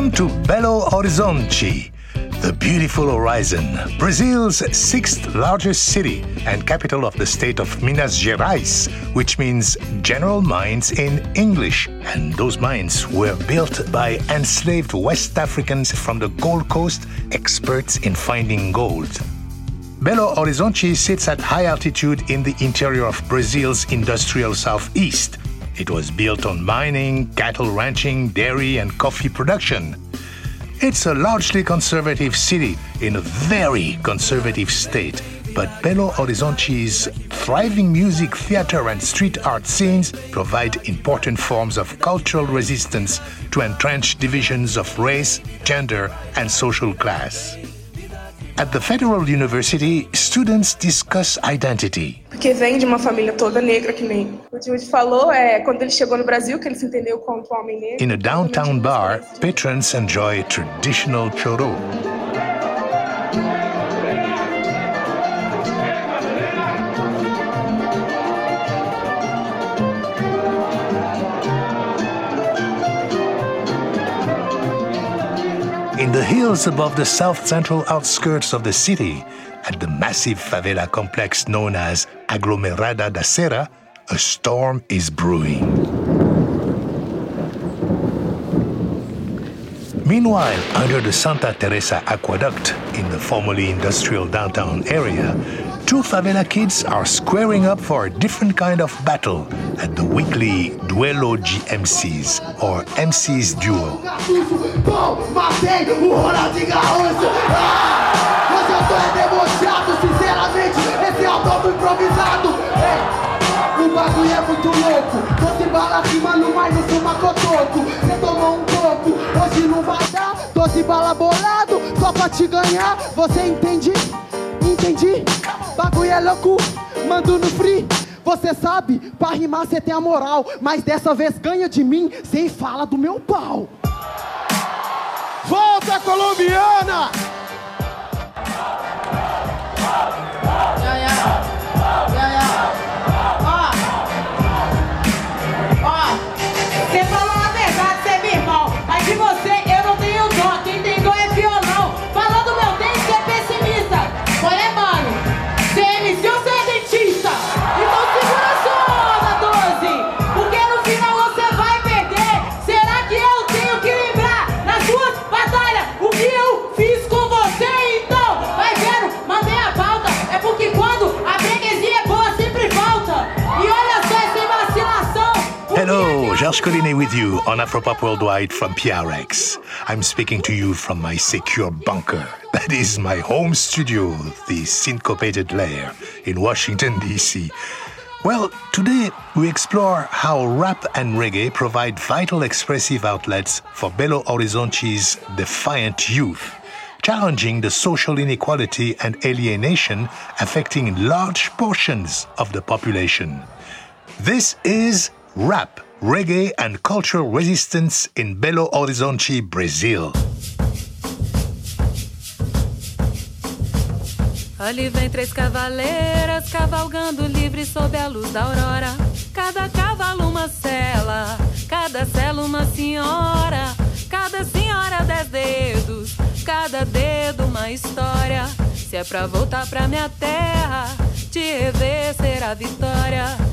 Welcome to Belo Horizonte, the beautiful horizon, Brazil's sixth largest city and capital of the state of Minas Gerais, which means general mines in English. And those mines were built by enslaved West Africans from the Gold Coast, experts in finding gold. Belo Horizonte sits at high altitude in the interior of Brazil's industrial southeast it was built on mining, cattle ranching, dairy, and coffee production. It's a largely conservative city in a very conservative state, but Belo Horizonte's thriving music, theater, and street art scenes provide important forms of cultural resistance to entrenched divisions of race, gender, and social class. At the Federal University, students discuss identity. Porque vem de uma família toda negra, que nem o Jude falou, é quando ele chegou no Brasil que ele se entendeu como homem negro. In a downtown bar, patrons enjoy traditional choro. In the hills above the south central outskirts of the city, at the massive favela complex known as Aglomerado da Serra, a storm is brewing. Meanwhile, under the Santa Teresa aqueduct in the formerly industrial downtown area, two favela kids are squaring up for a different kind of battle at the weekly Duelo GMCs, or MC's Duel. Hoje não vai dar. Doze bala bolado, só pra te ganhar. Você entende? Entendi. Bagulho é louco, mando no free. Você sabe, pra rimar cê tem a moral. Mas dessa vez ganha de mim, sem fala do meu pau. Volta colombiana! Georges Collinet with you on Afropop Worldwide from PRX. I'm speaking to you from my secure bunker. That is my home studio, the Syncopated Lair in Washington, D.C. Well, today we explore how rap and reggae provide vital expressive outlets for Belo Horizonte's defiant youth, challenging the social inequality and alienation affecting large portions of the population. This is Rap reggae and cultural resistance in Belo Horizonte, Brazil. Ali vem três cavaleiras cavalgando livre sob a luz da aurora. Cada cavalo uma cela, cada cela uma senhora, cada senhora dez dedos, cada dedo uma história. Se é pra voltar pra minha terra, te rever será vitória.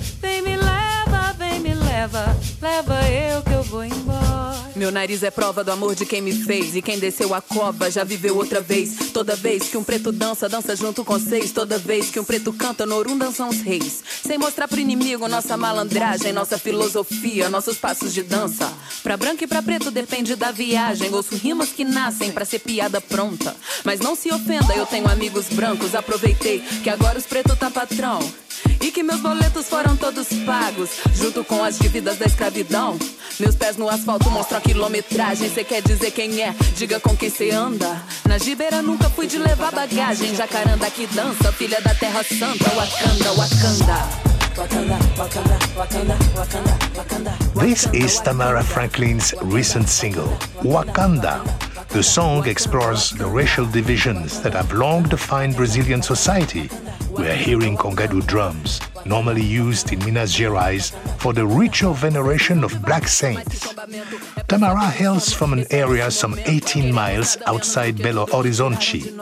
Leva, leva eu que eu vou embora. Meu nariz é prova do amor de quem me fez. E quem desceu a cova já viveu outra vez. Toda vez que um preto dança, dança junto com seis. Toda vez que um preto canta, Norum dançam os reis. Sem mostrar pro inimigo nossa malandragem, nossa filosofia, nossos passos de dança. Pra branco e pra preto depende da viagem. Ouço rimas que nascem pra ser piada pronta. Mas não se ofenda, eu tenho amigos brancos. Aproveitei que agora os pretos tá patrão. E que meus boletos foram todos pagos, junto com as dívidas da escravidão. Meus pés no asfalto mostram a quilometragem. Cê quer dizer quem é? Diga com quem cê anda. Na gibeira nunca fui de levar bagagem. Jacaranda que dança, filha da terra santa. Wakanda, Wakanda. This is Tamara Franklin's recent single, Wakanda. The song explores the racial divisions that have long defined Brazilian society. We are hearing Congado drums, normally used in Minas Gerais for the ritual veneration of black saints. Tamara hails from an area some 18 miles outside Belo Horizonte.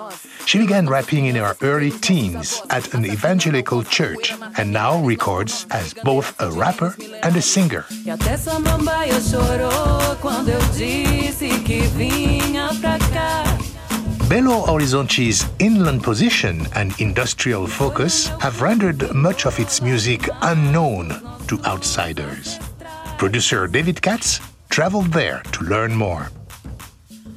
She began rapping in her early teens at an evangelical church and now records as both a rapper and a singer. Belo Horizonte's inland position and industrial focus have rendered much of its music unknown to outsiders. Producer David Katz traveled there to learn more.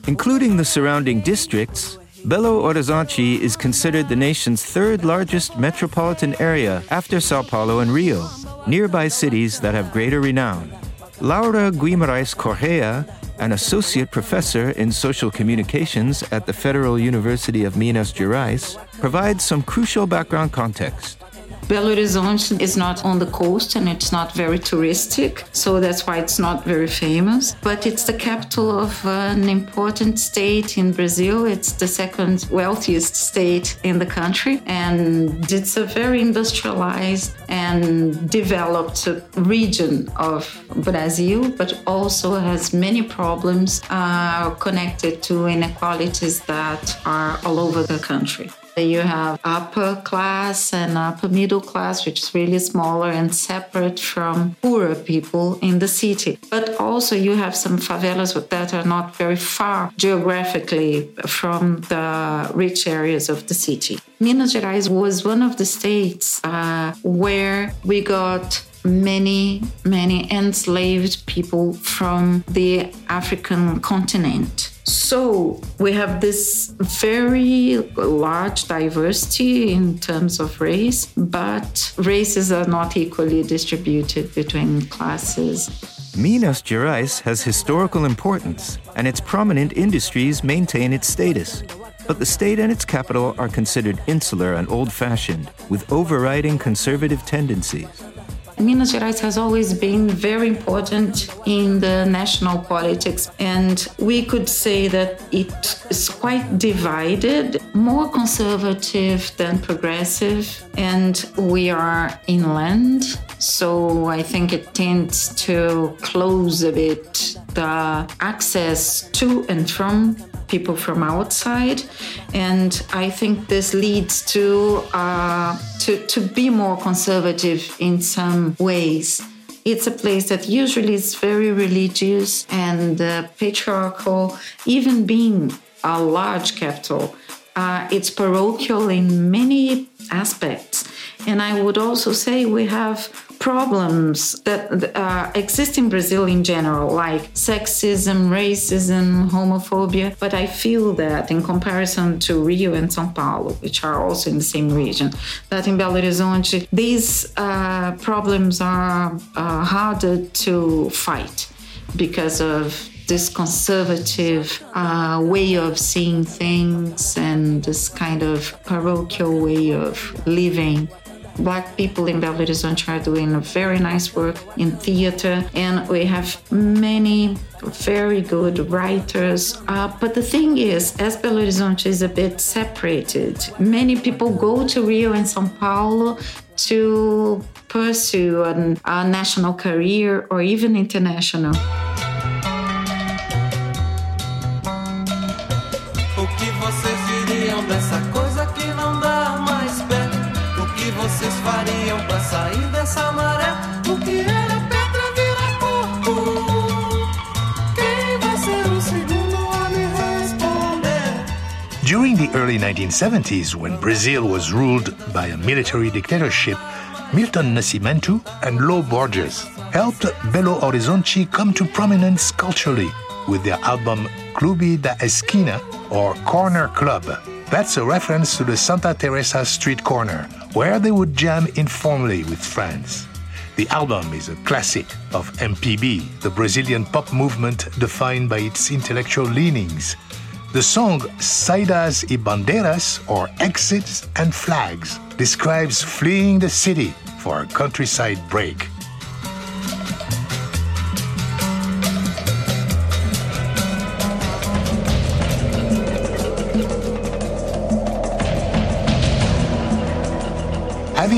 Including the surrounding districts, Belo Horizonte is considered the nation's third largest metropolitan area after Sao Paulo and Rio, nearby cities that have greater renown. Laura Guimarães Correa an associate professor in social communications at the Federal University of Minas Gerais, provides some crucial background context. Belo Horizonte is not on the coast and it's not very touristic, so that's why it's not very famous. But it's the capital of an important state in Brazil. It's the second wealthiest state in the country, and it's a very industrialized and developed region of Brazil, but also has many problems uh, connected to inequalities that are all over the country. You have upper class and upper middle class, which is really smaller and separate from poorer people in the city. But also you have some favelas that are not very far geographically from the rich areas of the city. Minas Gerais was one of the states uh, where we got many, many enslaved people from the African continent. So we have this very large diversity in terms of race, but races are not equally distributed between classes. Minas Gerais has historical importance, and its prominent industries maintain its status. But the state and its capital are considered insular and old fashioned, with overriding conservative tendencies. Minas Gerais has always been very important in the national politics, and we could say that it is quite divided, more conservative than progressive, and we are inland. So I think it tends to close a bit the access to and from people from outside, and I think this leads to uh, to to be more conservative in some ways. It's a place that usually is very religious and uh, patriarchal, even being a large capital. Uh, it's parochial in many aspects. And I would also say we have problems that uh, exist in Brazil in general, like sexism, racism, homophobia. But I feel that in comparison to Rio and São Paulo, which are also in the same region, that in Belo Horizonte, these uh, problems are uh, harder to fight because of this conservative uh, way of seeing things and this kind of parochial way of living Black people in Belo Horizonte are doing very nice work in theater, and we have many very good writers. Uh, but the thing is, as Belo Horizonte is a bit separated, many people go to Rio and Sao Paulo to pursue an, a national career or even international. During the early 1970s, when Brazil was ruled by a military dictatorship, Milton Nascimento and Lo Borges helped Belo Horizonte come to prominence culturally with their album Clube da Esquina or Corner Club. That's a reference to the Santa Teresa street corner, where they would jam informally with friends. The album is a classic of MPB, the Brazilian pop movement defined by its intellectual leanings. The song Saidas e Bandeiras, or Exits and Flags, describes fleeing the city for a countryside break.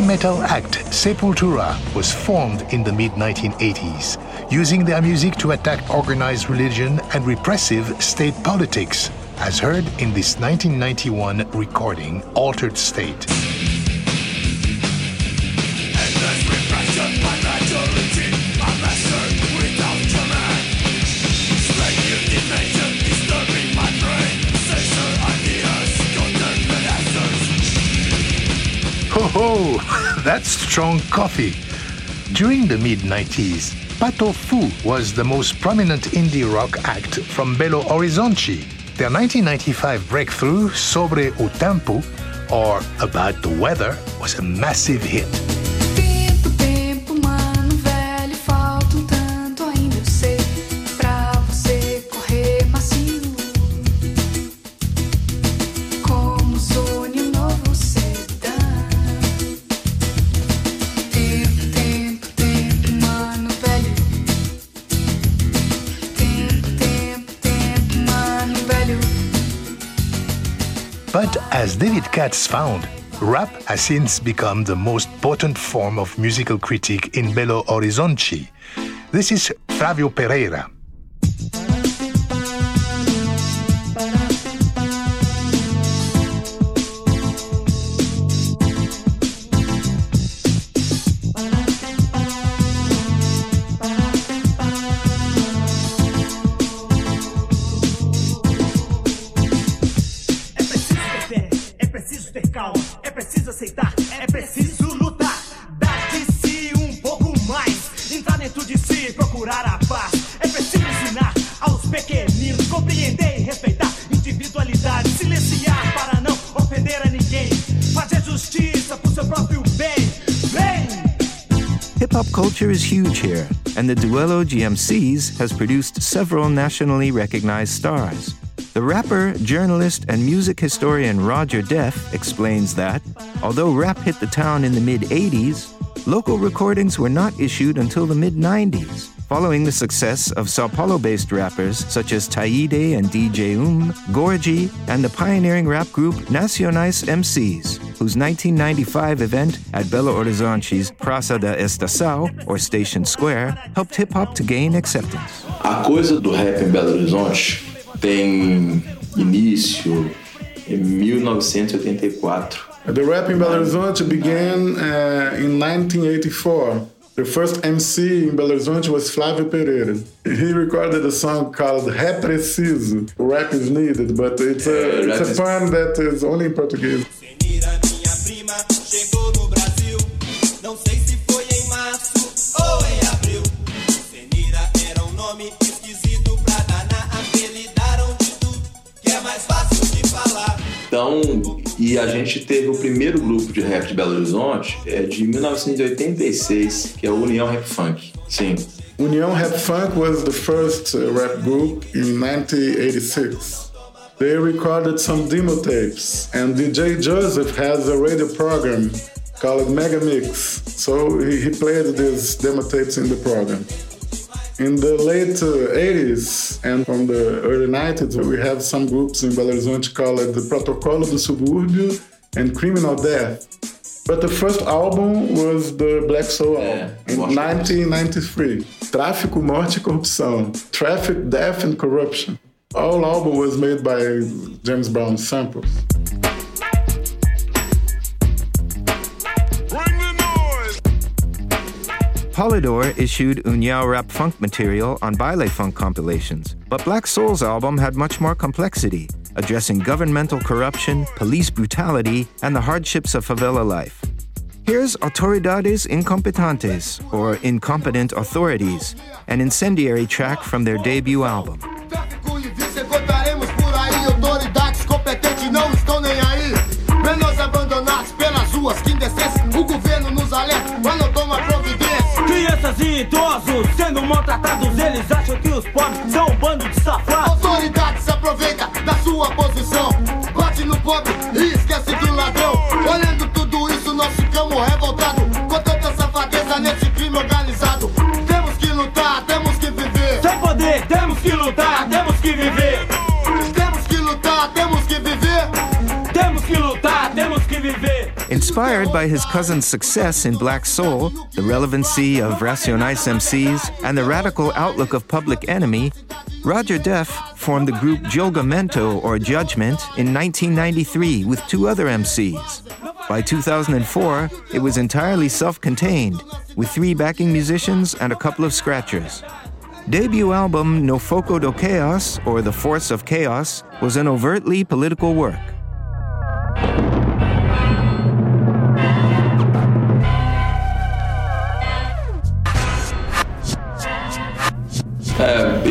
Metal act Sepultura was formed in the mid 1980s, using their music to attack organized religion and repressive state politics, as heard in this 1991 recording, Altered State. Ho! That's strong coffee. During the mid 90s, Pato Fu was the most prominent indie rock act from Belo Horizonte. Their 1995 breakthrough, Sobre o Tempo, or About the Weather, was a massive hit. As David Katz found, rap has since become the most potent form of musical critique in Belo Horizonte. This is Flavio Pereira. Culture is huge here, and the Duelo de MCs has produced several nationally recognized stars. The rapper, journalist, and music historian Roger Deff explains that, although rap hit the town in the mid 80s, local recordings were not issued until the mid 90s, following the success of Sao Paulo based rappers such as Thaíde and DJ Um, Gorgie, and the pioneering rap group Racionais MCs, whose 1995 event at Belo Horizonte's Praça da Estação, or Station Square, helped hip hop to gain acceptance. A coisa do rap em Belo Horizonte tem início em 1984. The rap in Belo Horizonte began uh, in 1984. The first MC in Belo Horizonte was Flávio Pereira. He recorded a song called Rap Preciso. Rap is needed, but it's a, it's a poem that is only in Portuguese. Então, e a gente teve o primeiro grupo de rap de Belo Horizonte é de 1986, que é o União Rap Funk. Sim. União Rap Funk was the first uh, rap group in 1986. They recorded some demo tapes, and DJ Joseph has a radio program called Mega Mix. So he, he played these demo tapes in the program. In the late uh, 80s and from the early 90s, we have some groups in Belo Horizonte called the Protocolo do Subúrbio and Criminal Death. But the first album was the Black Soul album in 1993. Tráfico, Morte e Corrupção. Traffic, Death and Corruption. All album was made by James Brown samples. Polydor issued União Rap Funk material on Baile Funk compilations, but Black Soul's album had much more complexity, addressing governmental corruption, police brutality, and the hardships of favela life. Here's Autoridades Incompetentes, or Incompetent Authorities, an incendiary track from their debut album. Sendo maltratados, eles acham que os pobres são um bando de safados. Autoridade se aproveita da sua posição. Bate no pobre Inspired by his cousin's success in Black Soul, the relevancy of Racionais MCs, and the radical outlook of Public Enemy, Roger Deff formed the group Julgamento or Judgment in 1993 with two other MCs. By 2004, it was entirely self contained, with three backing musicians and a couple of scratchers. Debut album No Foco do Caos, or The Force of Chaos, was an overtly political work.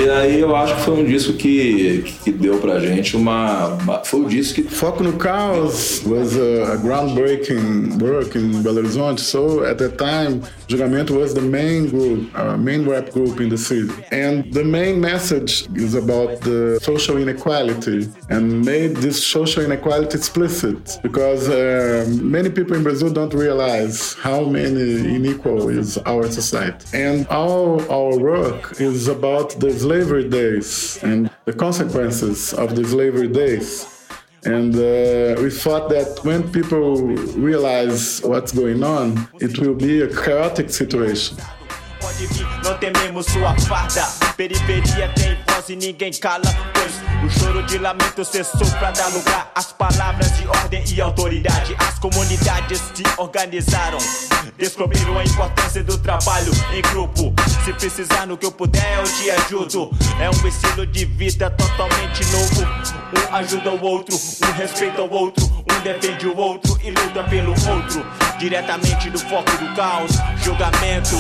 E aí eu acho que foi um disco que, que deu pra gente uma. uma- Foi o disco que Foco no Caos was a, a groundbreaking work in Belo Horizonte. So at that time, Julgamento was the main group, uh, main rap group in the city. And the main message is about the social inequality and made this social inequality explicit because uh, many people in Brazil don't realize how many unequal is our society. And all our work is about the slavery days and the consequences of the slavery days. And uh, we thought that when people realize what's going on, it will be a chaotic situation. Pode vir, não tememos sua farda. Periferia tem voz e ninguém cala, pois o choro de lamento cessou pra dar lugar às palavras de ordem e autoridade. As comunidades se organizaram, descobriram a importância do trabalho em grupo. Se precisar no que eu puder, eu te ajudo. É um estilo de vida totalmente novo. Um ajuda o outro, um respeita o outro, um defende o outro e luta pelo outro. Diretamente do foco do caos, julgamento,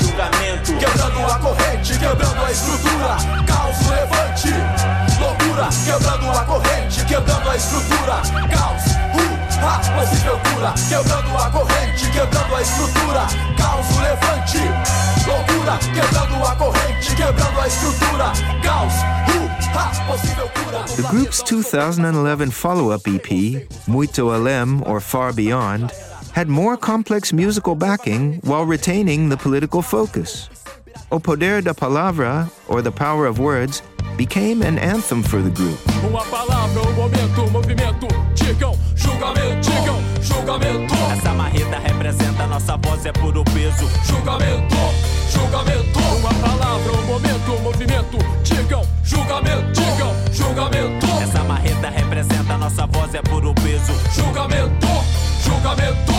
julgamento. Quebrando a corrente, quebrando a estrutura, caos levante, loucura, quebrando a corrente, quebrando a estrutura, caos, uh, a possível cura, quebrando a corrente, quebrando a estrutura, caos levante, loucura, quebrando a corrente, quebrando a estrutura, caos, uh. The group's 2011 follow up EP, Muito Além or Far Beyond, had more complex musical backing while retaining the political focus. O Poder da Palavra, or The Power of Words, became an anthem for the group. Uma palavra, um momento, um movimento, digam, julgamento, digam, julgamento, Essa marreta representa nossa voz, é puro peso. julgamento, julgamento.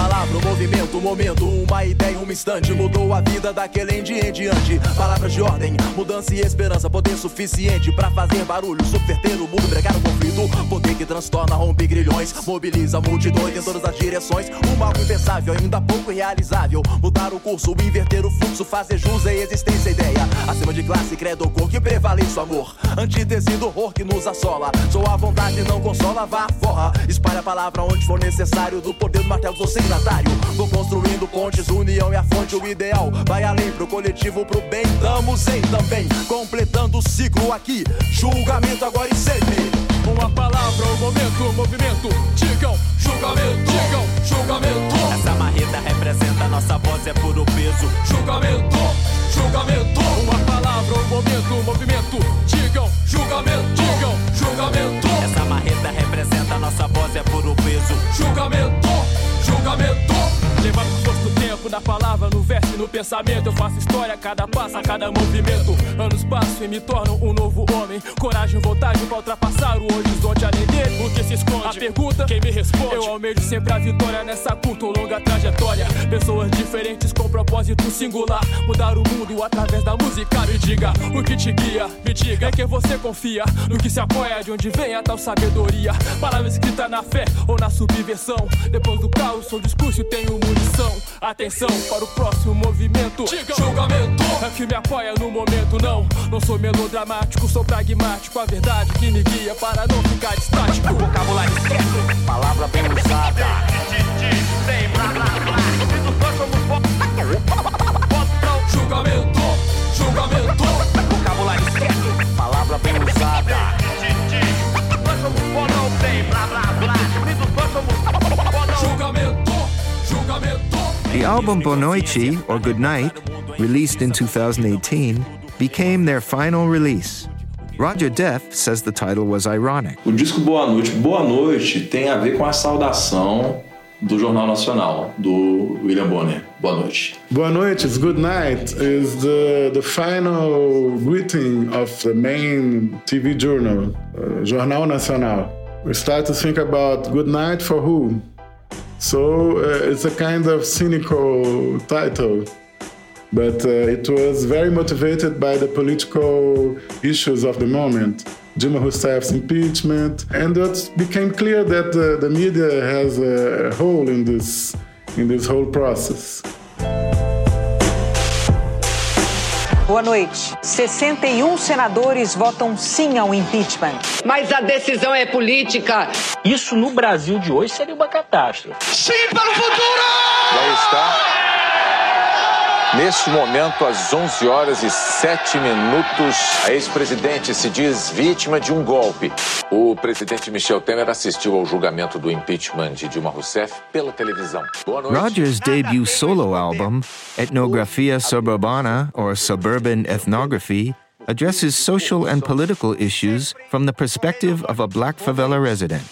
Palavra, um um movimento, o momento, uma ideia, um instante mudou a vida daquele em dia em diante. Palavras de ordem, mudança e esperança, poder suficiente pra fazer barulho, subverter o mundo, bregar o conflito. Poder que transtorna, rompe grilhões, mobiliza multidões em todas as direções. Um algo impensável, ainda pouco realizável. Mudar o curso, inverter o fluxo, fazer jus à existência, ideia. Acima de classe, credo ou cor que prevaleça o amor. Antítese do horror que nos assola. Sou a vontade, não consola, vá forra. Espalhe a palavra onde for necessário, do poder do martelo, sou signatário. Vou construindo pontes, união é a fonte, o ideal. Vai além pro coletivo, pro bem. Damos em também, completando o ciclo aqui. Julgamento agora e sempre. Uma palavra, um momento, movimento, digam, julgamento, digam, julgamento, Essa marreta representa nossa voz, é puro peso. julgamento, julgamento. Uma palavra, um momento, movimento, digam, julgamento, digam, julgamento, Essa marreta representa nossa voz, é puro peso. julgamento, julgamento. Levar na palavra, no verso e no pensamento. Eu faço história, a cada passo, a cada movimento. Anos passo e me torno um novo homem. Coragem, vontade pra ultrapassar o horizonte além dele. O que se esconde? A pergunta, quem me responde? Eu almejo sempre a vitória nessa curta ou longa trajetória. Pessoas diferentes com propósito singular. Mudar o mundo através da música. Me diga o que te guia, me diga em que você confia. No que se apoia, de onde vem a tal sabedoria. Palavra escrita na fé ou na subversão. Depois do caos, sou discurso e tenho munição. Atenção para o próximo movimento. Julgamento é que me apoia no momento, não. Não sou melodramático, sou pragmático. A verdade que me guia para não ficar estático. Vocabulário certo, palavra bem usada. Julgamento, julgamento, Vocabulário certo, palavra bem usada. The album Boa Noite, or Good Night, released in 2018, became their final release. Roger Deff says the title was ironic. O disco Boa Noite. Boa Noite tem a ver com a saudação do Jornal Nacional, do William Bonner. Boa noite. Boa noite, it's good night is the, the final greeting of the main TV journal, uh, Jornal Nacional. We start to think about good night for who? So uh, it's a kind of cynical title, but uh, it was very motivated by the political issues of the moment. Dilma Rousseff's impeachment, and it became clear that the, the media has a role in this in this whole process. Boa noite. 61 senadores votam sim ao impeachment. Mas a decisão é política. Isso no Brasil de hoje seria uma catástrofe. Sim para o futuro! Já está Neste momento, às 11 horas e 7 minutos, a ex-presidente se diz vítima de um golpe. O presidente Michel Temer assistiu ao julgamento do impeachment de Dilma Rousseff pela televisão. Roger's debut solo album, Ethnografia Suburbana, or Suburban Ethnography, addresses social and political issues from the perspective of a black favela resident.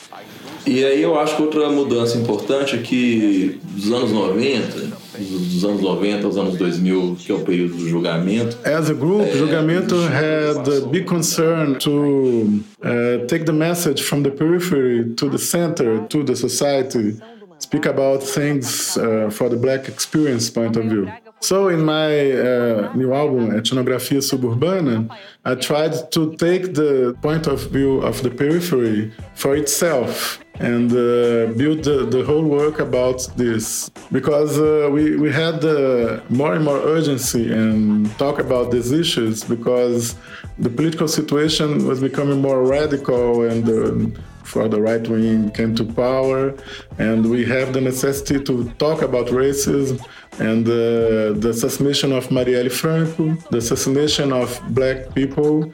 E aí eu acho que outra mudança importante é que dos anos 90, dos anos 90 aos anos 2000, que é o período do julgamento. As a group, é, julgamento had a big concern to uh, take the message from the periphery to the center, to the society, speak about things uh, for the black experience point of view. So in my uh, new album, Etnografia Suburbana, I tried to take the point of view of the periphery for itself and uh, build the, the, whole work about this. Because uh, we, we had uh, more and more urgency and talk about these issues because the political situation was becoming more radical and uh, for the right wing came to power and we have the necessity to talk about racism and uh, the assassination of Marielle Franco, the assassination of black people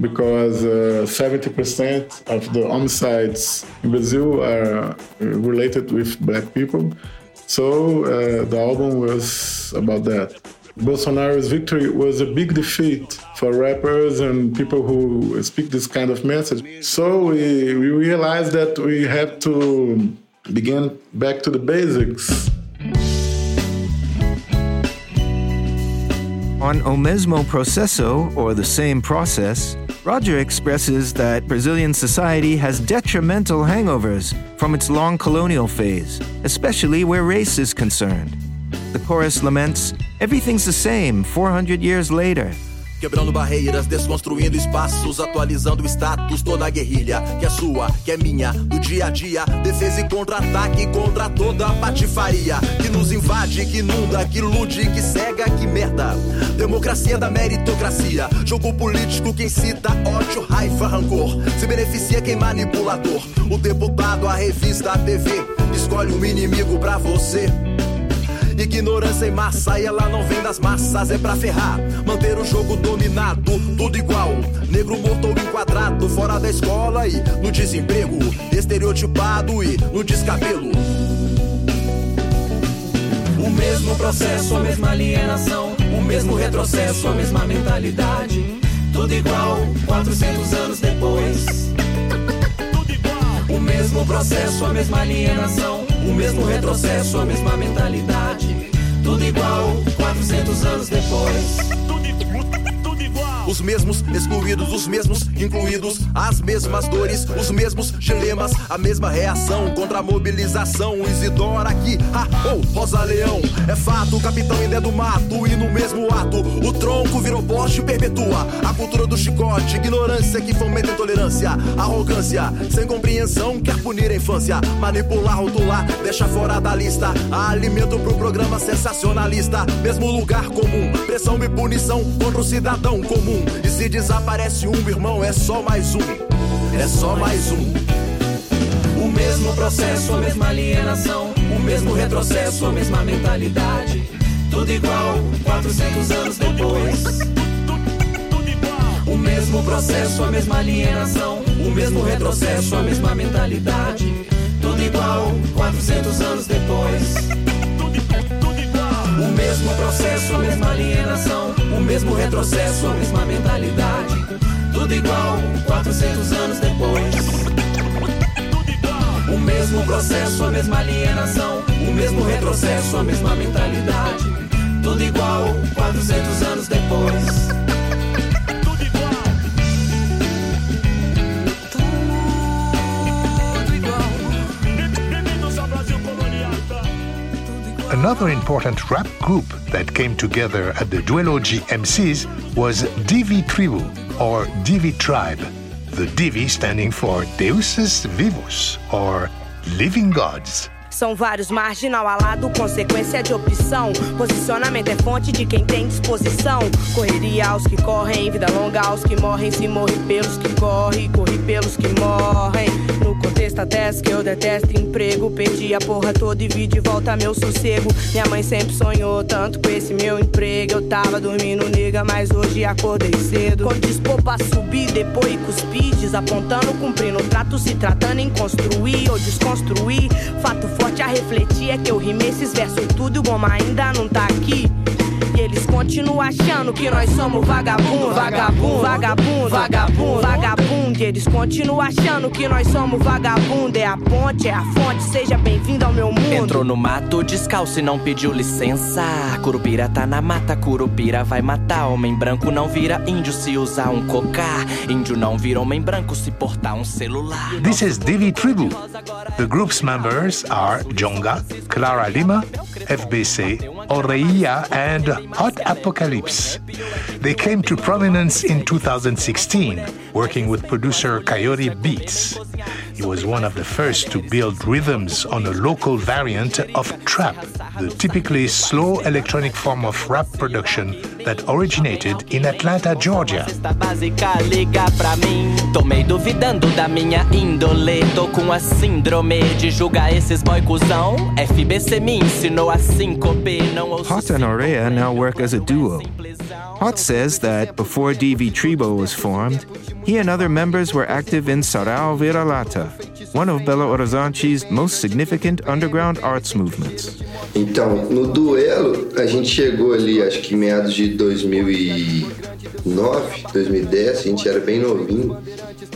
because uh, 70% of the homicides in Brazil are uh, related with black people. So uh, the album was about that. Bolsonaro's victory was a big defeat for rappers and people who speak this kind of message. So we, we realized that we had to begin back to the basics. On O Mesmo Processo, or the same process, Roger expresses that Brazilian society has detrimental hangovers from its long colonial phase, especially where race is concerned. The chorus laments, Everything's the same 400 years later. Quebrando barreiras, desconstruindo espaços, atualizando o status, toda a guerrilha que é sua, que é minha, do dia a dia. Defesa e contra-ataque contra toda a patifaria que nos invade, que inunda, que ilude, que cega, que merda. Democracia da meritocracia, jogo político que incita ódio, raiva, rancor. Se beneficia quem manipulador. O deputado, a revista, a TV, escolhe um inimigo pra você. Ignorância em massa e ela não vem das massas, é pra ferrar. Manter o jogo dominado, tudo igual. Negro morto ou enquadrado, fora da escola e no desemprego. Estereotipado e no descabelo. O mesmo processo, a mesma alienação. O mesmo retrocesso, a mesma mentalidade. Tudo igual, 400 anos depois. O mesmo processo, a mesma alienação. O mesmo retrocesso, a mesma mentalidade. Tudo igual, 400 anos depois. Os mesmos excluídos, os mesmos incluídos, as mesmas dores, os mesmos dilemas, a mesma reação contra a mobilização. Isidora aqui, ah, oh, Rosa Leão. É fato, capitão ainda é do mato e no mesmo ato o tronco virou poste e perpetua a cultura do chicote, ignorância que fomenta intolerância, arrogância, sem compreensão, quer punir a infância, manipular, rotular, deixa fora da lista. Alimento pro programa sensacionalista, mesmo lugar comum, pressão e punição contra o cidadão comum. E se desaparece um, irmão, é só mais um. É só mais um. O mesmo processo, a mesma alienação. O mesmo retrocesso, a mesma mentalidade. Tudo igual, 400 anos depois. O mesmo processo, a mesma alienação. O mesmo retrocesso, a mesma mentalidade. Tudo igual, 400 anos depois. Mesmo processo, a mesma alienação. O mesmo retrocesso, a mesma mentalidade. Tudo igual, 400 anos depois. O mesmo processo, a mesma alienação, o mesmo retrocesso, a mesma mentalidade. Tudo igual, 400 anos depois. Another important rap group that came together at the Duology MCs was Divi Tribu, or Divi Tribe. The Divi standing for Deuses Vivos, or Living Gods. São vários marginal alado, consequência de opção. Posicionamento é fonte de quem tem disposição. Correria aos que correm, vida longa aos que morrem. Se morre pelos que correm, corre pelos que morrem. Até que eu detesto emprego. Perdi a porra toda e vi de volta meu sossego. Minha mãe sempre sonhou tanto com esse meu emprego. Eu tava dormindo, nega, mas hoje acordei cedo. Quando dispor pra subir, depois cuspir, desapontando, cumprindo o trato, se tratando em construir ou desconstruir. Fato forte forte a refletir é que eu rimei esses versos tudo e o Goma ainda não tá aqui. E eles continuam achando que nós somos vagabundo, vagabundo, vagabundo, vagabundo, vagabundo. E eles continuam achando que nós somos vagabundo. É a ponte, é a fonte, seja bem-vindo ao meu mundo. Entrou no mato descalço e não pediu licença. Curupira tá na mata, Curupira vai matar. Homem branco não vira índio se usar um cocá. Índio não vira homem branco se portar um celular. This is Divi Tribu. The group's members are Jonga, Clara Lima, FBC, Oreia, and Hot Apocalypse. They came to prominence in 2016, working with producer Coyote Beatz. He was one of the first to build rhythms on a local variant of trap, the typically slow electronic form of rap production that originated in Atlanta, Georgia. básica liga pra mim. Tomei duvidando da minha índole. Tô com a síndrome de julgar esses boy. FBC me ensinou a síncope. Hot and Oreia now work as a duo. Hot says that before DV Tribo was formed, he and other members were active in Sarau Viralata, one of Belo Horizonte's most significant underground arts movements. Então, no duelo, a gente chegou ali, acho que em meados de 2009, 2010, a gente era bem novinho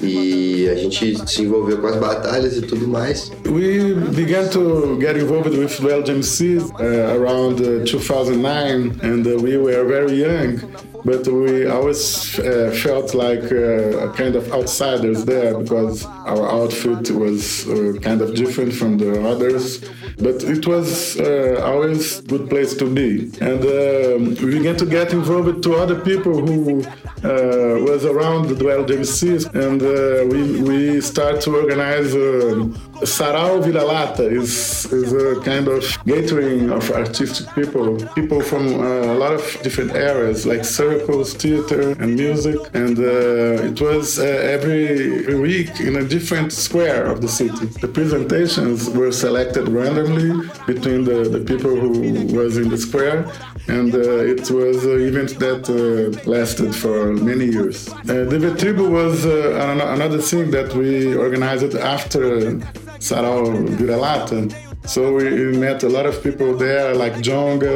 e a gente se envolveu com as batalhas e tudo mais. We began to get involved with Duel GMC uh, around uh, 2009, and uh, we were very young. But we always uh, felt like uh, kind of outsiders there because our outfit was uh, kind of different from the others. But it was uh, always good place to be. And um, we began to get involved to other people who uh, was around the Duel GMC, and uh, we, we start to organize uh, Sarau Viralata is, is a kind of gathering of artistic people, people from uh, a lot of different areas like circles, theater, and music. And uh, it was uh, every week in a different square of the city. The presentations were selected randomly between the, the people who was in the square, and uh, it was an event that uh, lasted for many years. Uh, the was uh, an- another thing that we organized after Sarau Viralata. So we we met a lot of people there, like Djonga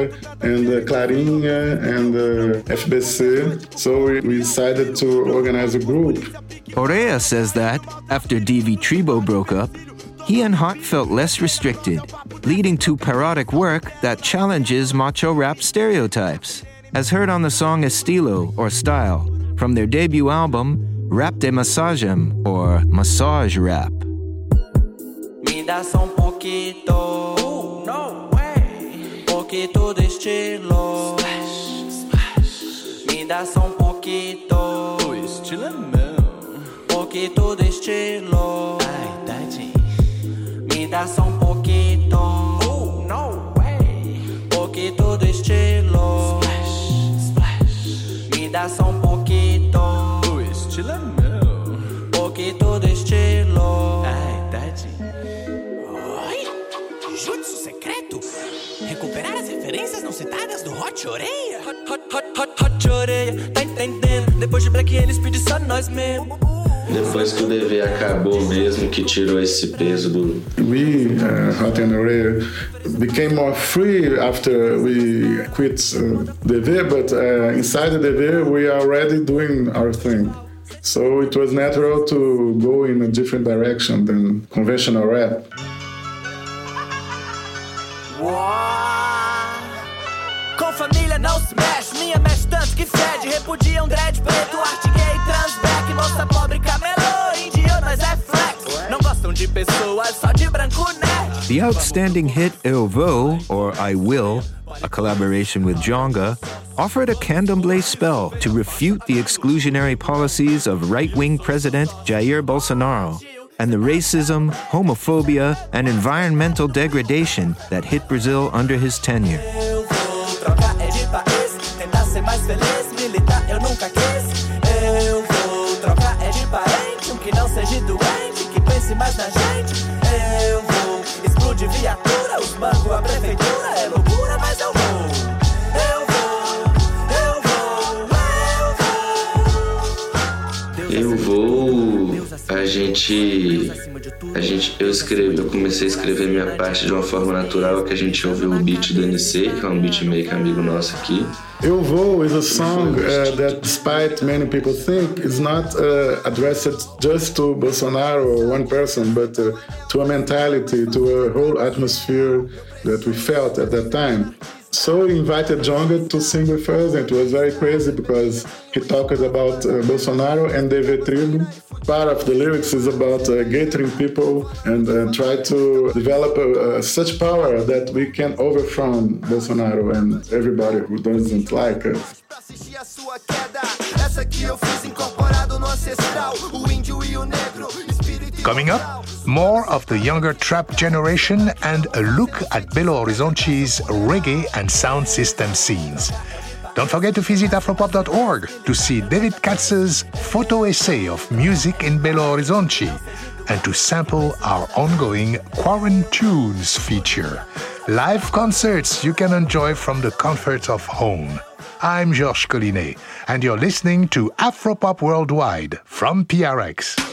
and uh, Clarinha and FBC. So we, we decided to organize a group. Oreia says that, after DV Tribo broke up, he and Hot felt less restricted, leading to parodic work that challenges macho rap stereotypes, as heard on the song Estilo or Style from their debut album, Rap de Massagem or Massage Rap. Me dá só um pouquito. no way. Pouquito de estilo. Me dá só um pouquito. Estilo é meu. Pouquito de tadinho. Me dá só um pouquito. no way. Pouquito de estilo. Me dá só um pouquito. O estilo é meu. Pouquito de estilo. Ai, tadinho. Oi? Jutsu secreto? Recuperar as referências não citadas do Hot Oreia? Hot, hot, hot, hot, hot oreia, tá entendendo? Depois de Black eles pedem só nós mesmo. Depois que o DV acabou mesmo, que tirou esse peso do. We, uh, Hot and Rare, became more free after we quit uh, DV, but uh, inside the DV we are already doing our thing. So it was natural to go in a different direction than conventional rap. Com família não se mexe, minha mexe tanto que fede. Repudia um dread preto, arte gay, transback, moça pobre, The outstanding hit Eu Vou, or I Will, a collaboration with Djonga, offered a candomblé spell to refute the exclusionary policies of right wing President Jair Bolsonaro and the racism, homophobia, and environmental degradation that hit Brazil under his tenure. Seja doente, que pense mais na gente. Eu vou explodir viatura, os bancos, a prefeitura, é loucura, mas eu vou. Eu vou, eu vou, eu Eu vou. A gente. A gente. Eu escrevi, eu comecei a escrever minha parte de uma forma natural que a gente ouviu o beat do NC, que é um beatmaker amigo nosso aqui. Eu Vou is a song uh, that, despite many people think, is not uh, addressed just to Bolsonaro or one person, but uh, to a mentality, to a whole atmosphere that we felt at that time. So we invited Djonga to sing with us, and it was very crazy because he talks about uh, Bolsonaro and DV Tribo. Part of the lyrics is about uh, gathering people and uh, try to develop uh, such power that we can overthrow Bolsonaro and everybody who doesn't like us. Coming up, more of the younger trap generation and a look at Belo Horizonte's reggae and sound system scenes. Don't forget to visit afropop.org to see David Katz's photo essay of music in Belo Horizonte and to sample our ongoing Quarantunes feature. Live concerts you can enjoy from the comfort of home. I'm Georges Collinet, and you're listening to Afropop Worldwide from PRX.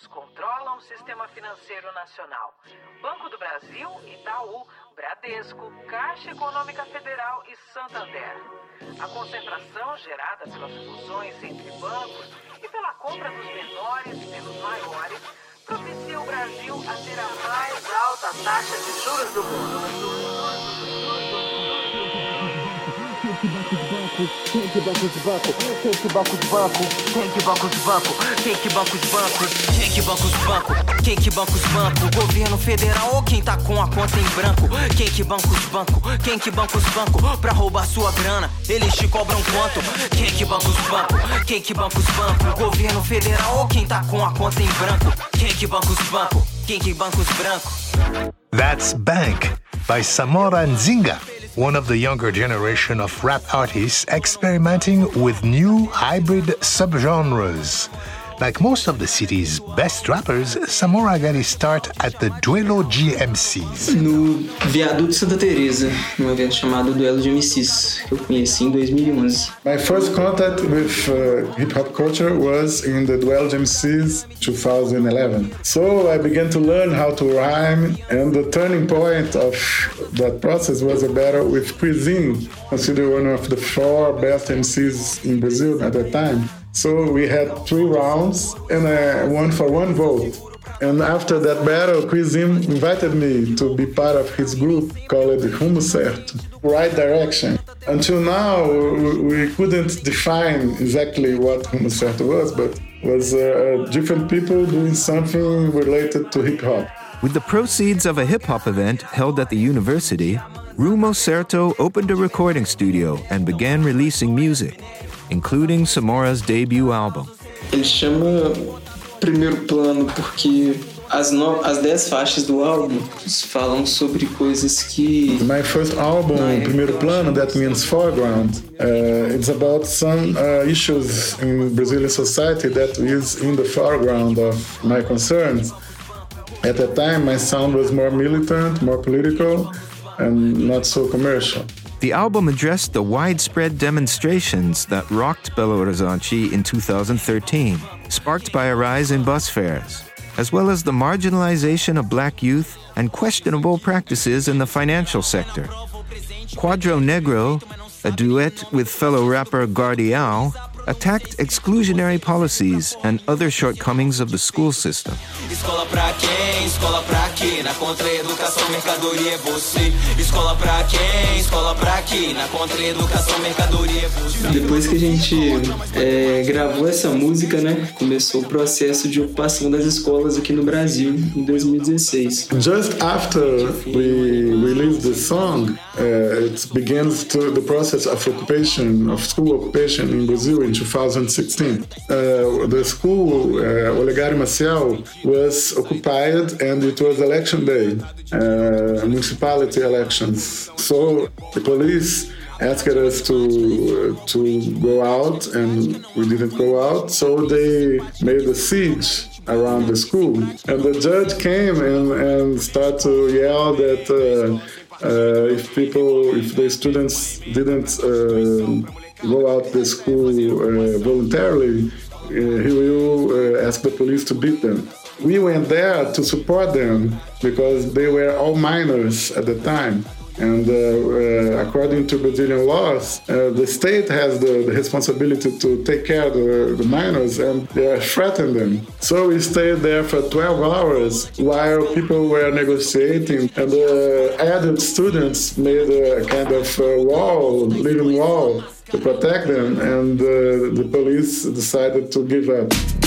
Bancos controlam o sistema financeiro nacional: Banco do Brasil, Itaú, Bradesco, Caixa Econômica Federal e Santander. A concentração gerada pelas fusões entre bancos e pela compra dos menores pelos maiores propicia o Brasil a ter a mais alta taxa de juros do mundo. Quem que banco de banco? Quem que banco de banco? Quem que banco de banco? Que banco de banco? Que banca os bancos? Quem que banca os bancos? Governo federal ou quem tá com a conta em branco? Quem que banca os bancos? Quem que banca os bancos? Pra roubar sua grana, eles te cobram quanto? Quem que banca os bancos? Quem que banca os bancos? Governo federal ou quem tá com a conta em branco? Quem que banca os bancos? Quem que banca os brancos? That's Bank by Samora Nzinga, one of the younger generation of rap artists experimenting with new hybrid subgenres. Like most of the city's best rappers, Samora got his start at the Duelo de MCs. No Viaduto Santa Teresa, num evento chamado Duelo de MCs, que eu conheci em 2011. My first contact with uh, hip hop culture was in the Duel MCs 2011. So I began to learn how to rhyme, and the turning point of that process was a battle with Cuisine, considered one of the four best MCs in Brazil at that time. So we had three rounds and uh, one for one vote. And after that battle, Cuisine invited me to be part of his group called Rumo Certo, Right Direction. Until now, we we couldn't define exactly what Rumo Certo was, but was uh, different people doing something related to hip hop. With the proceeds of a hip hop event held at the university, Rumo Certo opened a recording studio and began releasing music, including Samora's debut album. Ele chama primeiro plano porque as, no... as dez faixas do álbum falam sobre coisas que. My first album, Primeiro Plano, that means foreground. Uh, it's about some uh, issues in Brazilian society that is in the foreground of my concerns. At that time, my sound was more militant, more political, and not so commercial. The album addressed the widespread demonstrations that rocked Belo Horizonte in 2013, sparked by a rise in bus fares, as well as the marginalization of black youth and questionable practices in the financial sector. Quadro Negro, a duet with fellow rapper Guardião, attacked exclusionary policies and other shortcomings of the school system. Na contra-educação, mercadoria é você. Escola pra quem? Escola pra? Na contra-educação, mercadoria é você. Depois que a gente é, gravou essa música, né, começou o processo de ocupação das escolas aqui no Brasil em 2016. Just after we released the song, uh, it begins to, the process of occupation, of school occupation in Brazil in 2016. Uh, the school, uh, Olegário Maciel, was occupied and it was election day, uh, municipality elections. So the police asked us to to go out and we didn't go out. So they made a siege around the school. And the judge came and, and started to yell that uh, uh, if people if the students didn't uh, go out the school uh, voluntarily uh, he will uh, ask the police to beat them we went there to support them because they were all minors at the time and uh, uh, according to Brazilian laws, uh, the state has the, the, responsibility to take care of the, the, minors and they are threatening them. So we stayed there for 12 hours while people were negotiating and the adult students made a kind of wall, living wall to protect them and the police decided to give up.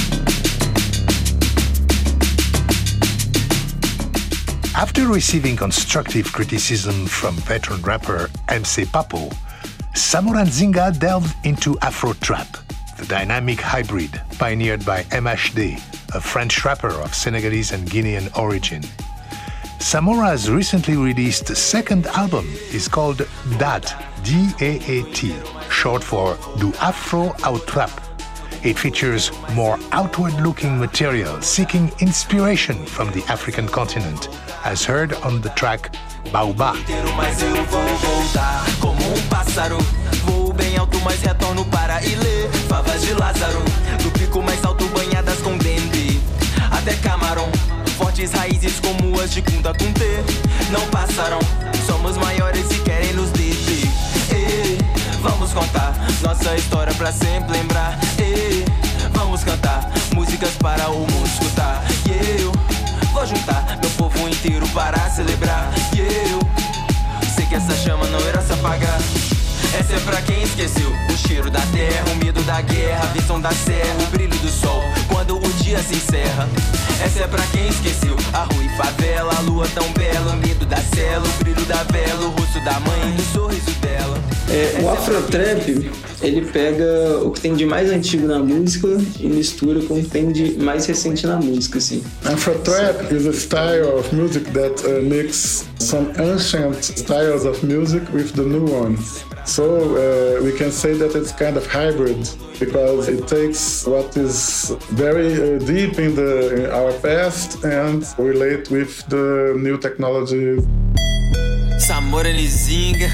After receiving constructive criticism from veteran rapper MC Papo, Samora Nzinga delved into Afro Trap, the dynamic hybrid pioneered by MHD, a French rapper of Senegalese and Guinean origin. Samora's recently released second album is called DAT, D-A-A-T, short for Do Afro Out Trap. It features more outward-looking material seeking inspiration from the African continent, as heard on the track Baobá. Um. Até camarão, fortes raízes como as de Kunte. Não somos maiores e querem nos. E, contar nossa história pra sempre lembrar. E, vamos cantar músicas para o mundo escutar. E eu vou juntar meu povo inteiro para celebrar. E eu sei que essa chama não irá se apagar. Essa é pra quem esqueceu o cheiro da terra, o medo da guerra, a visão da serra, o brilho do sol quando dia se encerra. Essa é pra quem esqueceu a rua e favela, a lua tão bela, o medo da cela, o brilho da vela, o rosto da mãe, o sorriso dela. É, o Afrotrap, ele pega o que tem de mais antigo na música e mistura com o que tem de mais recente na música, assim. Afrotrap is a style of music that uh, mix some ancient styles of music with the new ones. So uh, we can say that it's kind of hybrid because it takes what is very uh, deep in, the, in our past and relate with the new technology. Samora Nzinga,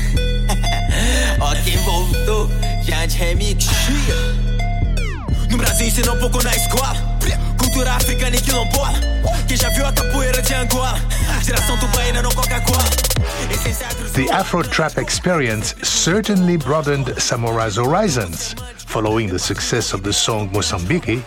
voltou, Jade Remix. No Brasil um pouco na escola, cultura africana e quilombola. Quem já viu a capoeira de Angola? Geração tubaína, não Coca-Cola. The Afro Trap experience certainly broadened Samora's horizons. Following the success of the song Mozambique,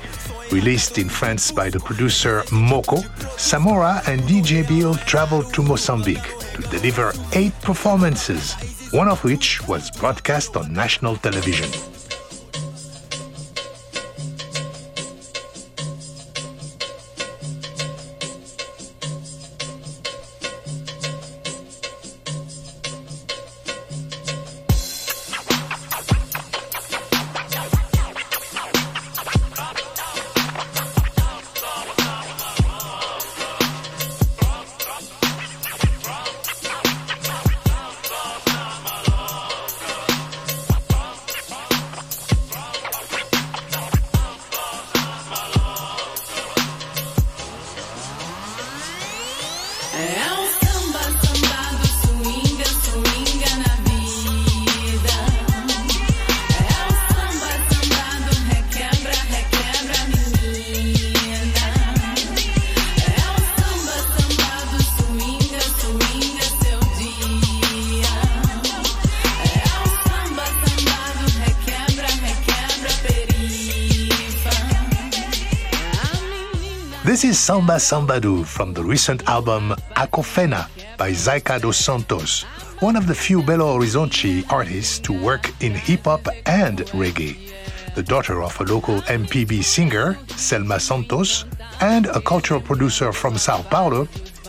released in France by the producer Moko, Samora and DJ Bill traveled to Mozambique to deliver eight performances, one of which was broadcast on national television. Samba Sambadu from the recent album Acofena by Zyka dos Santos, one of the few Belo Horizonte artists to work in hip hop and reggae. The daughter of a local MPB singer, Selma Santos, and a cultural producer from Sao Paulo,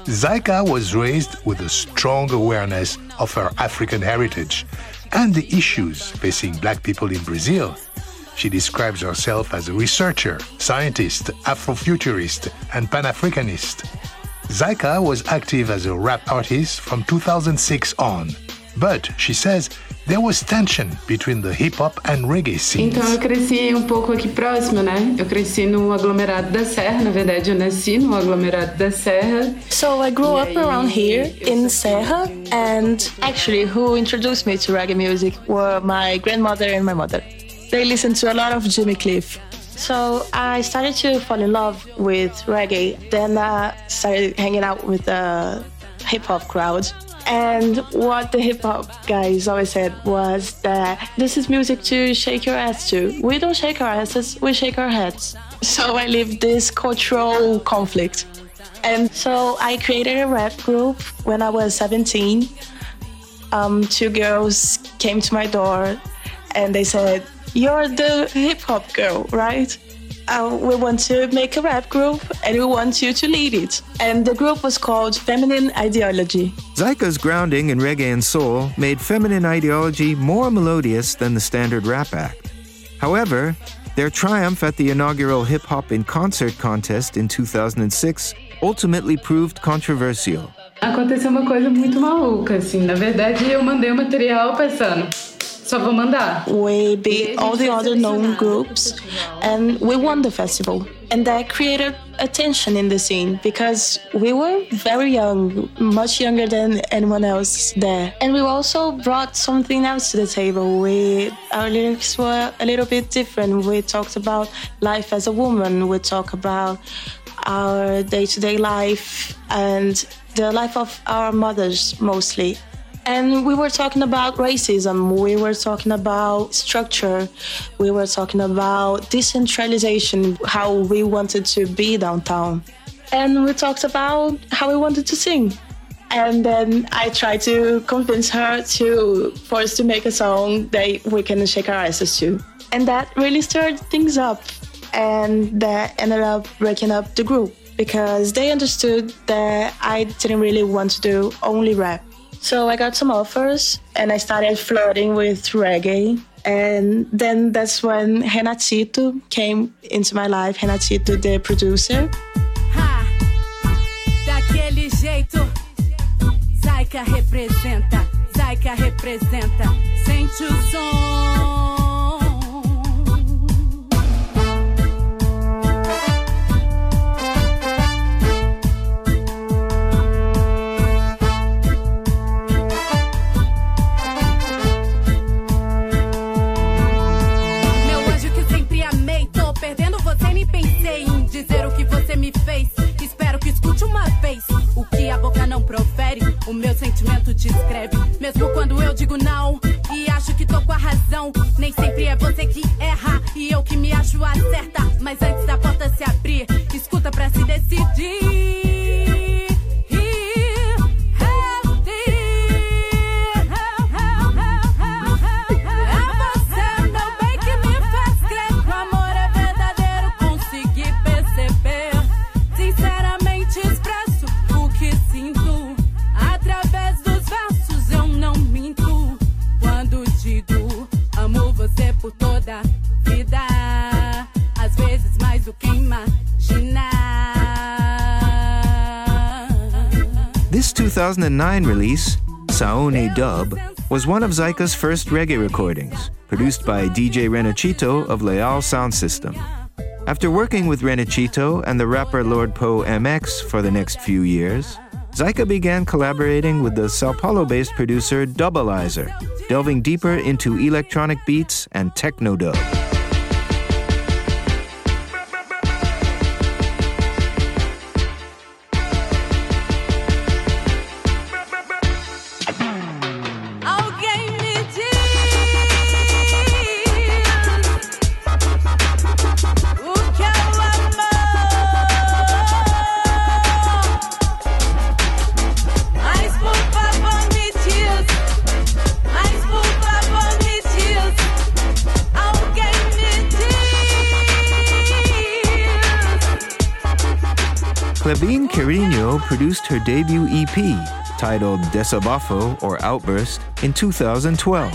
Zyka was raised with a strong awareness of her African heritage and the issues facing black people in Brazil. She describes herself as a researcher, scientist, Afrofuturist, and Pan Africanist. Zyka was active as a rap artist from 2006 on, but she says there was tension between the hip hop and reggae scenes. Então eu cresci um pouco aqui próximo, né? Eu cresci no aglomerado da Serra, na verdade eu nasci no aglomerado da Serra. So I grew up around here in Serra and actually who introduced me to reggae music were my grandmother and my mother. They listened to a lot of Jimmy Cliff. So I started to fall in love with reggae. Then I started hanging out with the hip hop crowd. And what the hip hop guys always said was that this is music to shake your ass to. We don't shake our asses, we shake our heads. So I lived this cultural conflict. And so I created a rap group when I was 17. Um, two girls came to my door and they said, You're the hip hop girl, right? Uh, we want to make a rap group and we want you to lead it. And the group was called Feminine Ideology. Zyka's grounding in reggae and soul made feminine ideology more melodious than the standard rap act. However, their triumph at the inaugural Hip Hop in Concert contest in 2006 ultimately proved controversial. Aconteceu uma coisa muito maluca, assim. Na verdade, eu mandei o material pensando, só vou mandar. We beat all the other known groups and we won the festival. And that created a tension in the scene because we were very young, much younger than anyone else there. And we also brought something else to the table. We our lyrics were a little bit different. We talked about life as a woman. We talk about our day-to-day life and the life of our mothers mostly. And we were talking about racism, we were talking about structure, we were talking about decentralization, how we wanted to be downtown. And we talked about how we wanted to sing. And then I tried to convince her to for us to make a song that we can shake our asses to. And that really stirred things up. And that ended up breaking up the group because they understood that I didn't really want to do only rap. So I got some offers and I started flirting with reggae. And then that's when Renatito came into my life. Renatito, the producer. Daquele jeito, representa, representa, sente o som. Dizer o que você me fez. Espero que escute uma vez o que a boca não profere. O meu sentimento descreve, mesmo quando eu digo não. E acho que tô com a razão. Nem sempre é você que erra e eu que me acho a certa. Mas antes da porta se abrir, escuta pra se decidir. 2009 release, Saone Dub, was one of Zyka's first reggae recordings, produced by DJ Renachito of Leal Sound System. After working with Renachito and the rapper Lord Poe MX for the next few years, Zyka began collaborating with the Sao Paulo based producer Doublizer, delving deeper into electronic beats and techno dub. Produced her debut EP, titled Desabafo or Outburst, in 2012.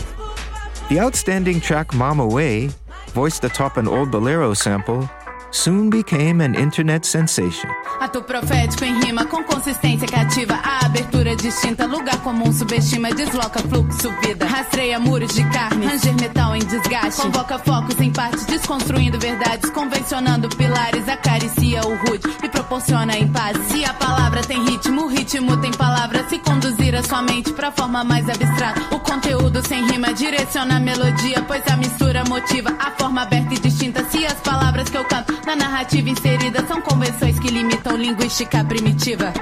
The outstanding track Mama Way, voiced atop an old bolero sample, soon became an internet sensation. Ato profético em rima com consistência cativa. A abertura distinta, lugar comum subestima, desloca fluxo, vida. Rastreia muros de carne, ranger metal em desgaste. Convoca focos em parte, desconstruindo verdades, convencionando pilares. Acaricia o rude e proporciona empate. Se a palavra tem ritmo, o ritmo tem palavra. Se conduzir a sua mente pra forma mais abstrata. O conteúdo sem rima direciona a melodia, pois a mistura motiva a forma aberta e distinta. Se as palavras que eu canto na narrativa inserida são convenções que limitam linguística primitiva.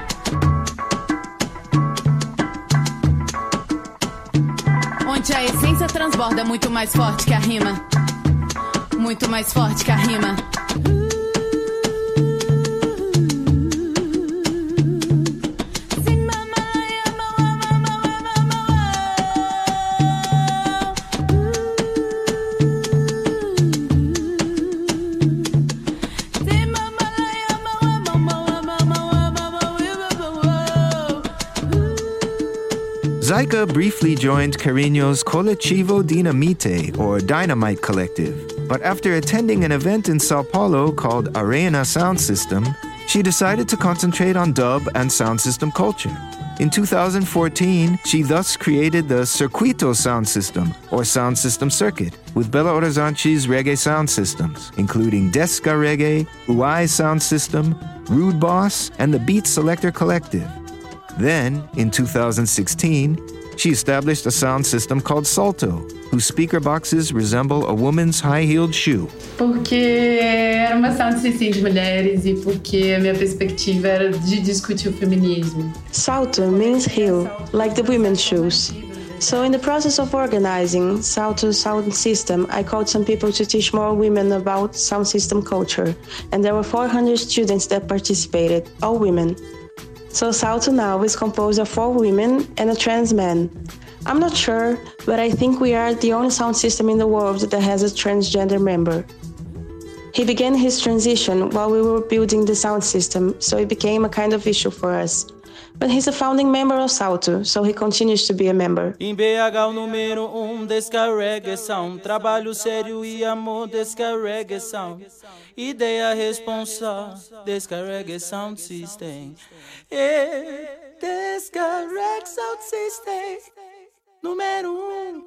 Onde a essência transborda muito mais forte que a rima. Muito mais forte que a rima. Zyka briefly joined Carino's Colectivo Dinamite, or Dynamite Collective, but after attending an event in Sao Paulo called Arena Sound System, she decided to concentrate on dub and sound system culture. In 2014, she thus created the Circuito sound system, or sound system circuit, with Belo Horizonte's reggae sound systems, including Desca Reggae, Uai Sound System, Rude Boss, and the Beat Selector Collective. Then, in 2016, she established a sound system called Salto, whose speaker boxes resemble a woman's high heeled shoe. Porque era uma sound system de mulheres e porque a minha perspectiva era de discutir o feminismo. Salto means heel, like the women's shoes. So, in the process of organizing Salto sound system, I called some people to teach more women about sound system culture, and there were 400 students that participated, all women. So Salto now is composed of four women and a trans man. I'm not sure, but I think we are the only sound system in the world that has a transgender member. He began his transition while we were building the sound system, so it became a kind of issue for us. But he's a founding member of Salto, so he continues to be a member. Em BH o número um descarregação. Trabalho sério e amor descarregação. Ideia responsa descarrega sound system e Descarrega sound system Número um.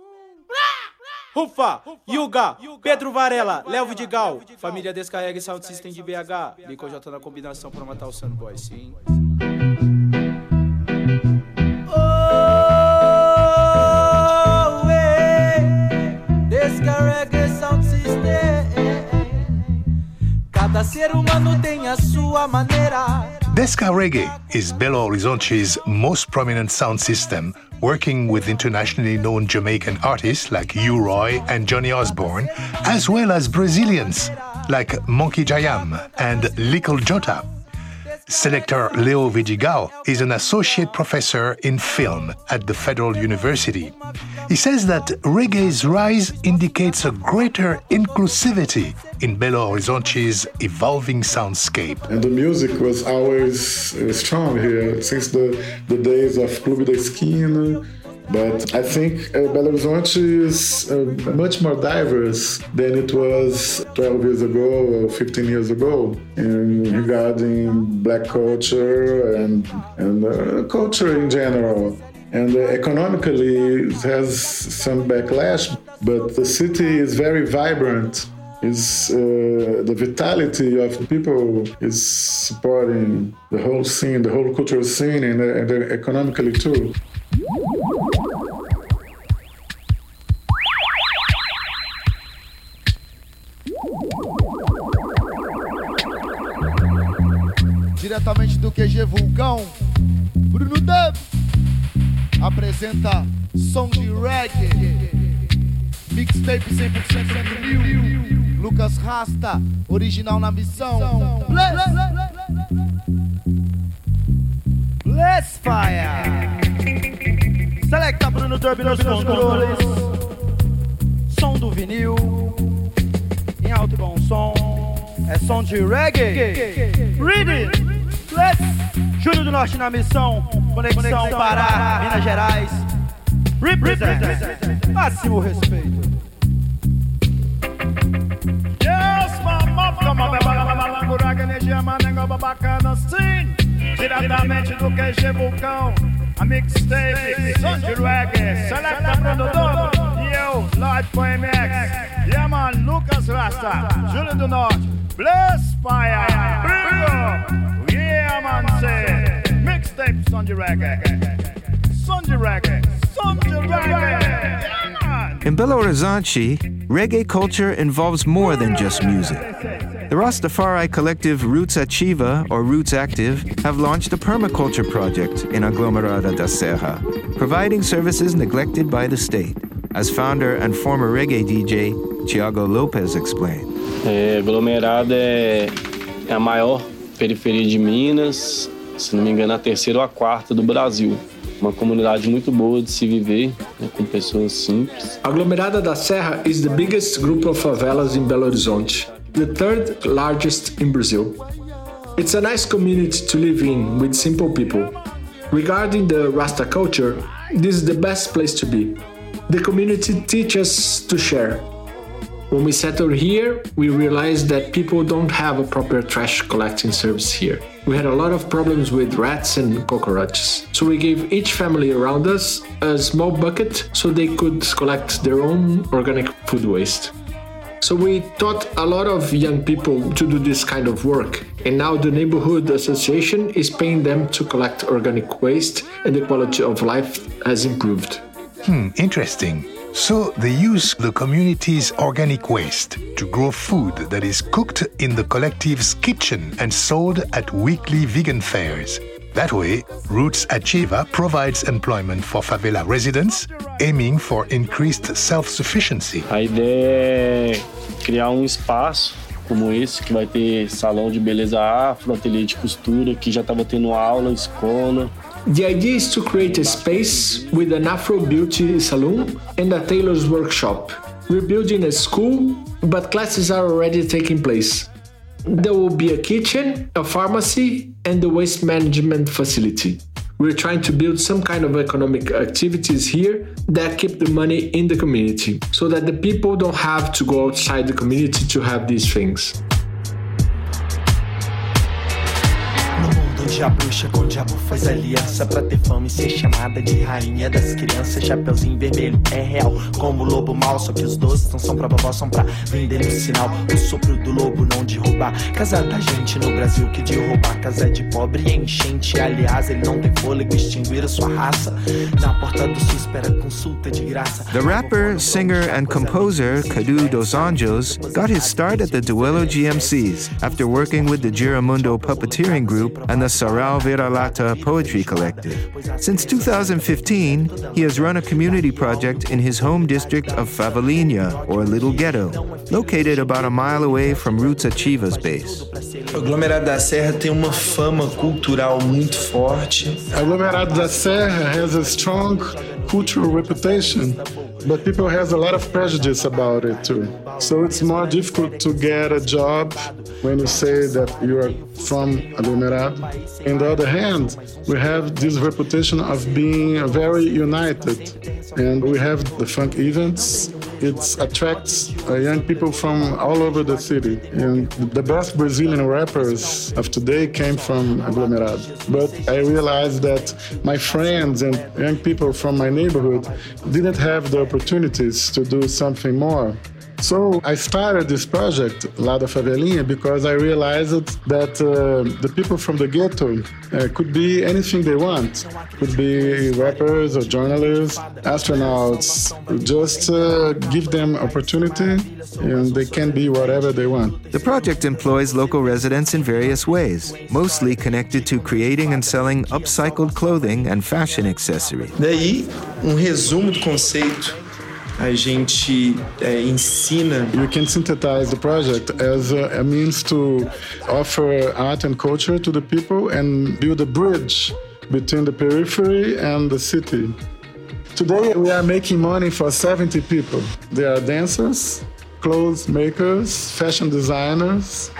Rufa, Yuga, Pedro Varela, Léo Vidigal. Família Descarrega Sound System de BH Lico J na combinação pra matar o Sunboy, sim Descarrega sound system. Cada ser humano tem a sua maneira. Desca Reggae is Belo Horizonte's most prominent sound system, working with internationally known Jamaican artists like U-Roy and Johnny Osbourne, as well as Brazilians like Monkey Jhayam and Little Jota. Selector Leo Vidigal is an associate professor in film at the Federal University. He says that reggae's rise indicates a greater inclusivity in Belo Horizonte's evolving soundscape. And the music was always uh, strong here since the, the days of Clube da Esquina. But I think uh, Belo Horizonte is uh, much more diverse than it was 12 years ago or 15 years ago in regarding black culture and, and uh, culture in general. And uh, economically, it has some backlash, but the city is very vibrant. Is uh, the vitality of people is supporting the whole scene, the whole cultural scene, and, uh, and economically too. Do QG Vulcão, Bruno Dub apresenta som de reggae. Mixtape 100% vinil. Lucas Rasta, original na missão. Bless, Bless Fire. Selecta Bruno Derby nos controles. Som do vinil. Em alto e bom som. É som de reggae. Read it. Let's! Júnior do Norte na missão, conexão Pará, Minas Gerais. Represent, máximo respeito. Yes, mama, come on, Buraco, energia, sim. Diretamente do QG Vulcão, a mixtape, som de reggae, selecta Dobo, e eu, live com MX. Yeah, man, Lucas Rasta, Júlio do Norte, Bless Fire, Brilho, yeah, man, say, mixtape, som de reggae, som de reggae, som de reggae. In Belo Horizonte, reggae culture involves more than just music. The Rastafari collective Roots Ativa, or Roots Active, have launched a permaculture project in Aglomerado da Serra, providing services neglected by the state, as founder and former reggae DJ Tiago Lopez explained. Eh, é, aglomerada é, é a maior periferia de Minas, se não me engano, a terceira ou a quarta do Brasil. Uma comunidade muito boa de se viver, né, com pessoas simples. Aglomerada da Serra is the biggest group of favelas in Belo Horizonte, the third largest in Brazil. It's a nice community to live in with simple people. Regarding the Rasta culture, this is the best place to be. The community teaches to share. When we settled here, we realized that people don't have a proper trash collecting service here. We had a lot of problems with rats and cockroaches. So we gave each family around us a small bucket so they could collect their own organic food waste. So we taught a lot of young people to do this kind of work. And now the neighborhood association is paying them to collect organic waste and the quality of life has improved. Hmm, interesting. So they use the community's organic waste to grow food that is cooked in the collective's kitchen and sold at weekly vegan fairs. That way, Roots Ativa provides employment for favela residents, aiming for increased self-sufficiency. A ideia é criar um espaço como esse, que vai ter salão de beleza afro, ateliê de costura, que já estava tendo aula, escola. The idea is to create a space with an Afro beauty salon and a tailor's workshop. We're building a school, but classes are already taking place. There will be a kitchen, a pharmacy, and the waste management facility. We're trying to build some kind of economic activities here that keep the money in the community so that the people don't have to go outside the community to have these things. Bruxa com o diabo faz aliança pra ter fama e ser chamada de rainha das crianças. Chapeuzinho vermelho é real, como o lobo mal. Só que os doces não são pra vovó, são pra vender no sinal. O sopro do lobo, não de roubar. Casa da gente no Brasil que de roubar. Casa de pobre e enchente. Aliás, ele não tem fôlego, extinguir a sua raça. Na porta do sul espera consulta de graça. The rapper, singer, and composer Cadu Dos Anjos got his start at the Duelo GMCs after working with the Giramundo Puppeteering Group and the Sarau Viralata Poetry Collective. Since 2015, he has run a community project in his home district of Favelinha, or Little Ghetto, located about a mile away from Roots Ativa's base. O aglomerado da Serra tem uma fama cultural muito forte. Aglomerado da Serra has a strong cultural reputation, but people has a lot of prejudice about it too. So it's more difficult to get a job when you say that you are from Aglomerado. On the other hand, we have this reputation of being very united, and we have the funk events. It attracts uh, young people from all over the city, and the best Brazilian rappers of today came from Aglomerado. But I realized that my friends and young people from my neighborhood didn't have the opportunities to do something more. So I started this project, Lada Favelinha, because I realized that uh, the people from the ghetto uh, could be anything they want. Could be rappers or journalists, astronauts. Just uh, give them opportunity and they can be whatever they want. The project employs local residents in various ways, mostly connected to creating and selling upcycled clothing and fashion accessories. Daí, um resumo do conceito. A gente é, ensina. You can synthesize the project as a, a means to offer art and culture to the people and build a bridge between the periphery and the city. Today we are making money for 70 people. They are dancers, clothes makers, fashion designers,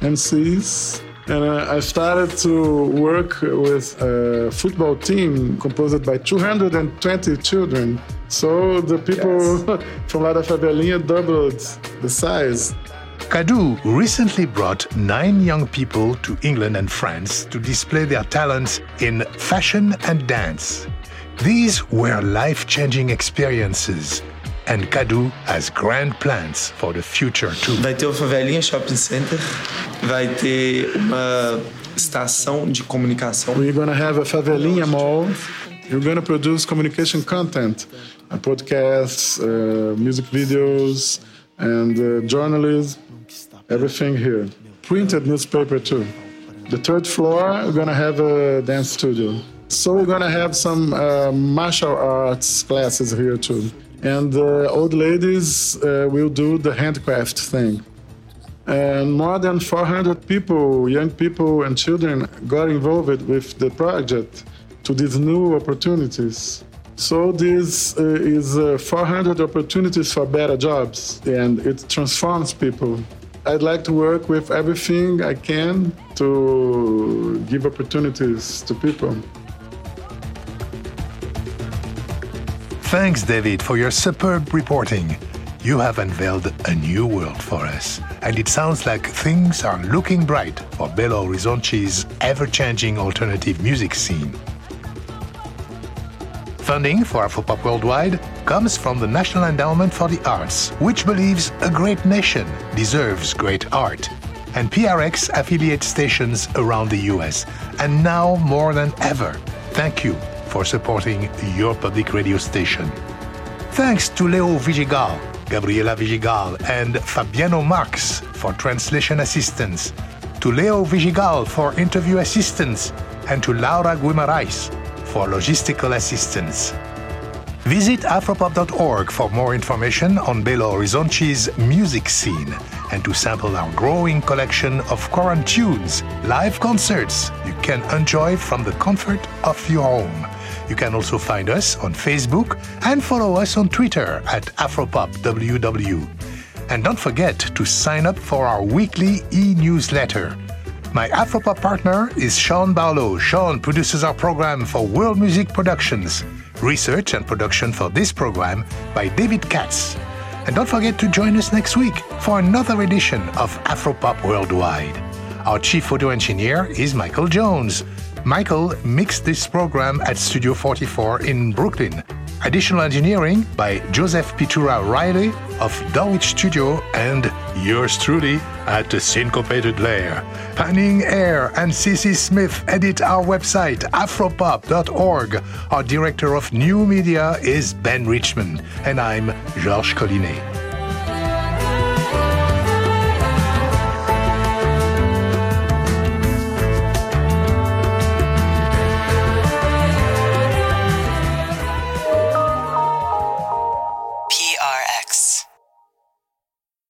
MCs, And uh, I started to work with a football team composed by 220 children. So the people yes. from La Favelinha doubled the size. Cadu recently brought nine young people to England and France to display their talents in fashion and dance. These were life changing experiences, and Cadu has grand plans for the future too. Vai ter o Favelinha Shopping Center, vai ter uma estação de comunicação. We're gonna have a Favelinha Mall. You're gonna produce communication content, podcasts, uh, music videos, and uh, journalism. Everything here. Printed newspaper too. The third floor, we're gonna have a dance studio. So we're gonna have some uh, martial arts classes here too. And the uh, old ladies uh, will do the handcraft thing. And more than 400 people, young people and children, got involved with the project to these new opportunities. So this uh, is uh, 400 opportunities for better jobs, and it transforms people. I'd like to work with everything I can to give opportunities to people. Thanks, David, for your superb reporting. You have unveiled a new world for us, and it sounds like things are looking bright for Belo Horizonte's ever changing alternative music scene. Funding for Afropop Worldwide comes from the National Endowment for the Arts, which believes a great nation deserves great art, and PRX affiliate stations around the US, and now more than ever. Thank you for supporting your public radio station. Thanks to Leo Vidigal, Gabriela Vidigal, and Fabiano Marx for translation assistance, to Leo Vidigal for interview assistance, and to Laura Guimarães for logistical assistance. Visit afropop.org for more information on Belo Horizonte's music scene and to sample our growing collection of Quarantunes, live concerts you can enjoy from the comfort of your home. You can also find us on Facebook and follow us on Twitter at AfropopWW. And don't forget to sign up for our weekly e newsletter. My Afropop partner is Sean Barlow. Sean produces our program for World Music Productions. Research and production for this program by David Katz. And don't forget to join us next week for another edition of Afropop Worldwide. Our chief audio engineer is Michael Jones. Michael mixed this program at Studio 44 in Brooklyn. Additional engineering by Joseph Pitura Riley of Dulwich Studio and yours truly at the Syncopated Layer. Banning Eyre and CC Smith edit our website, afropop.org. Our director of new media is Ben Richmond, and I'm Georges Collinet.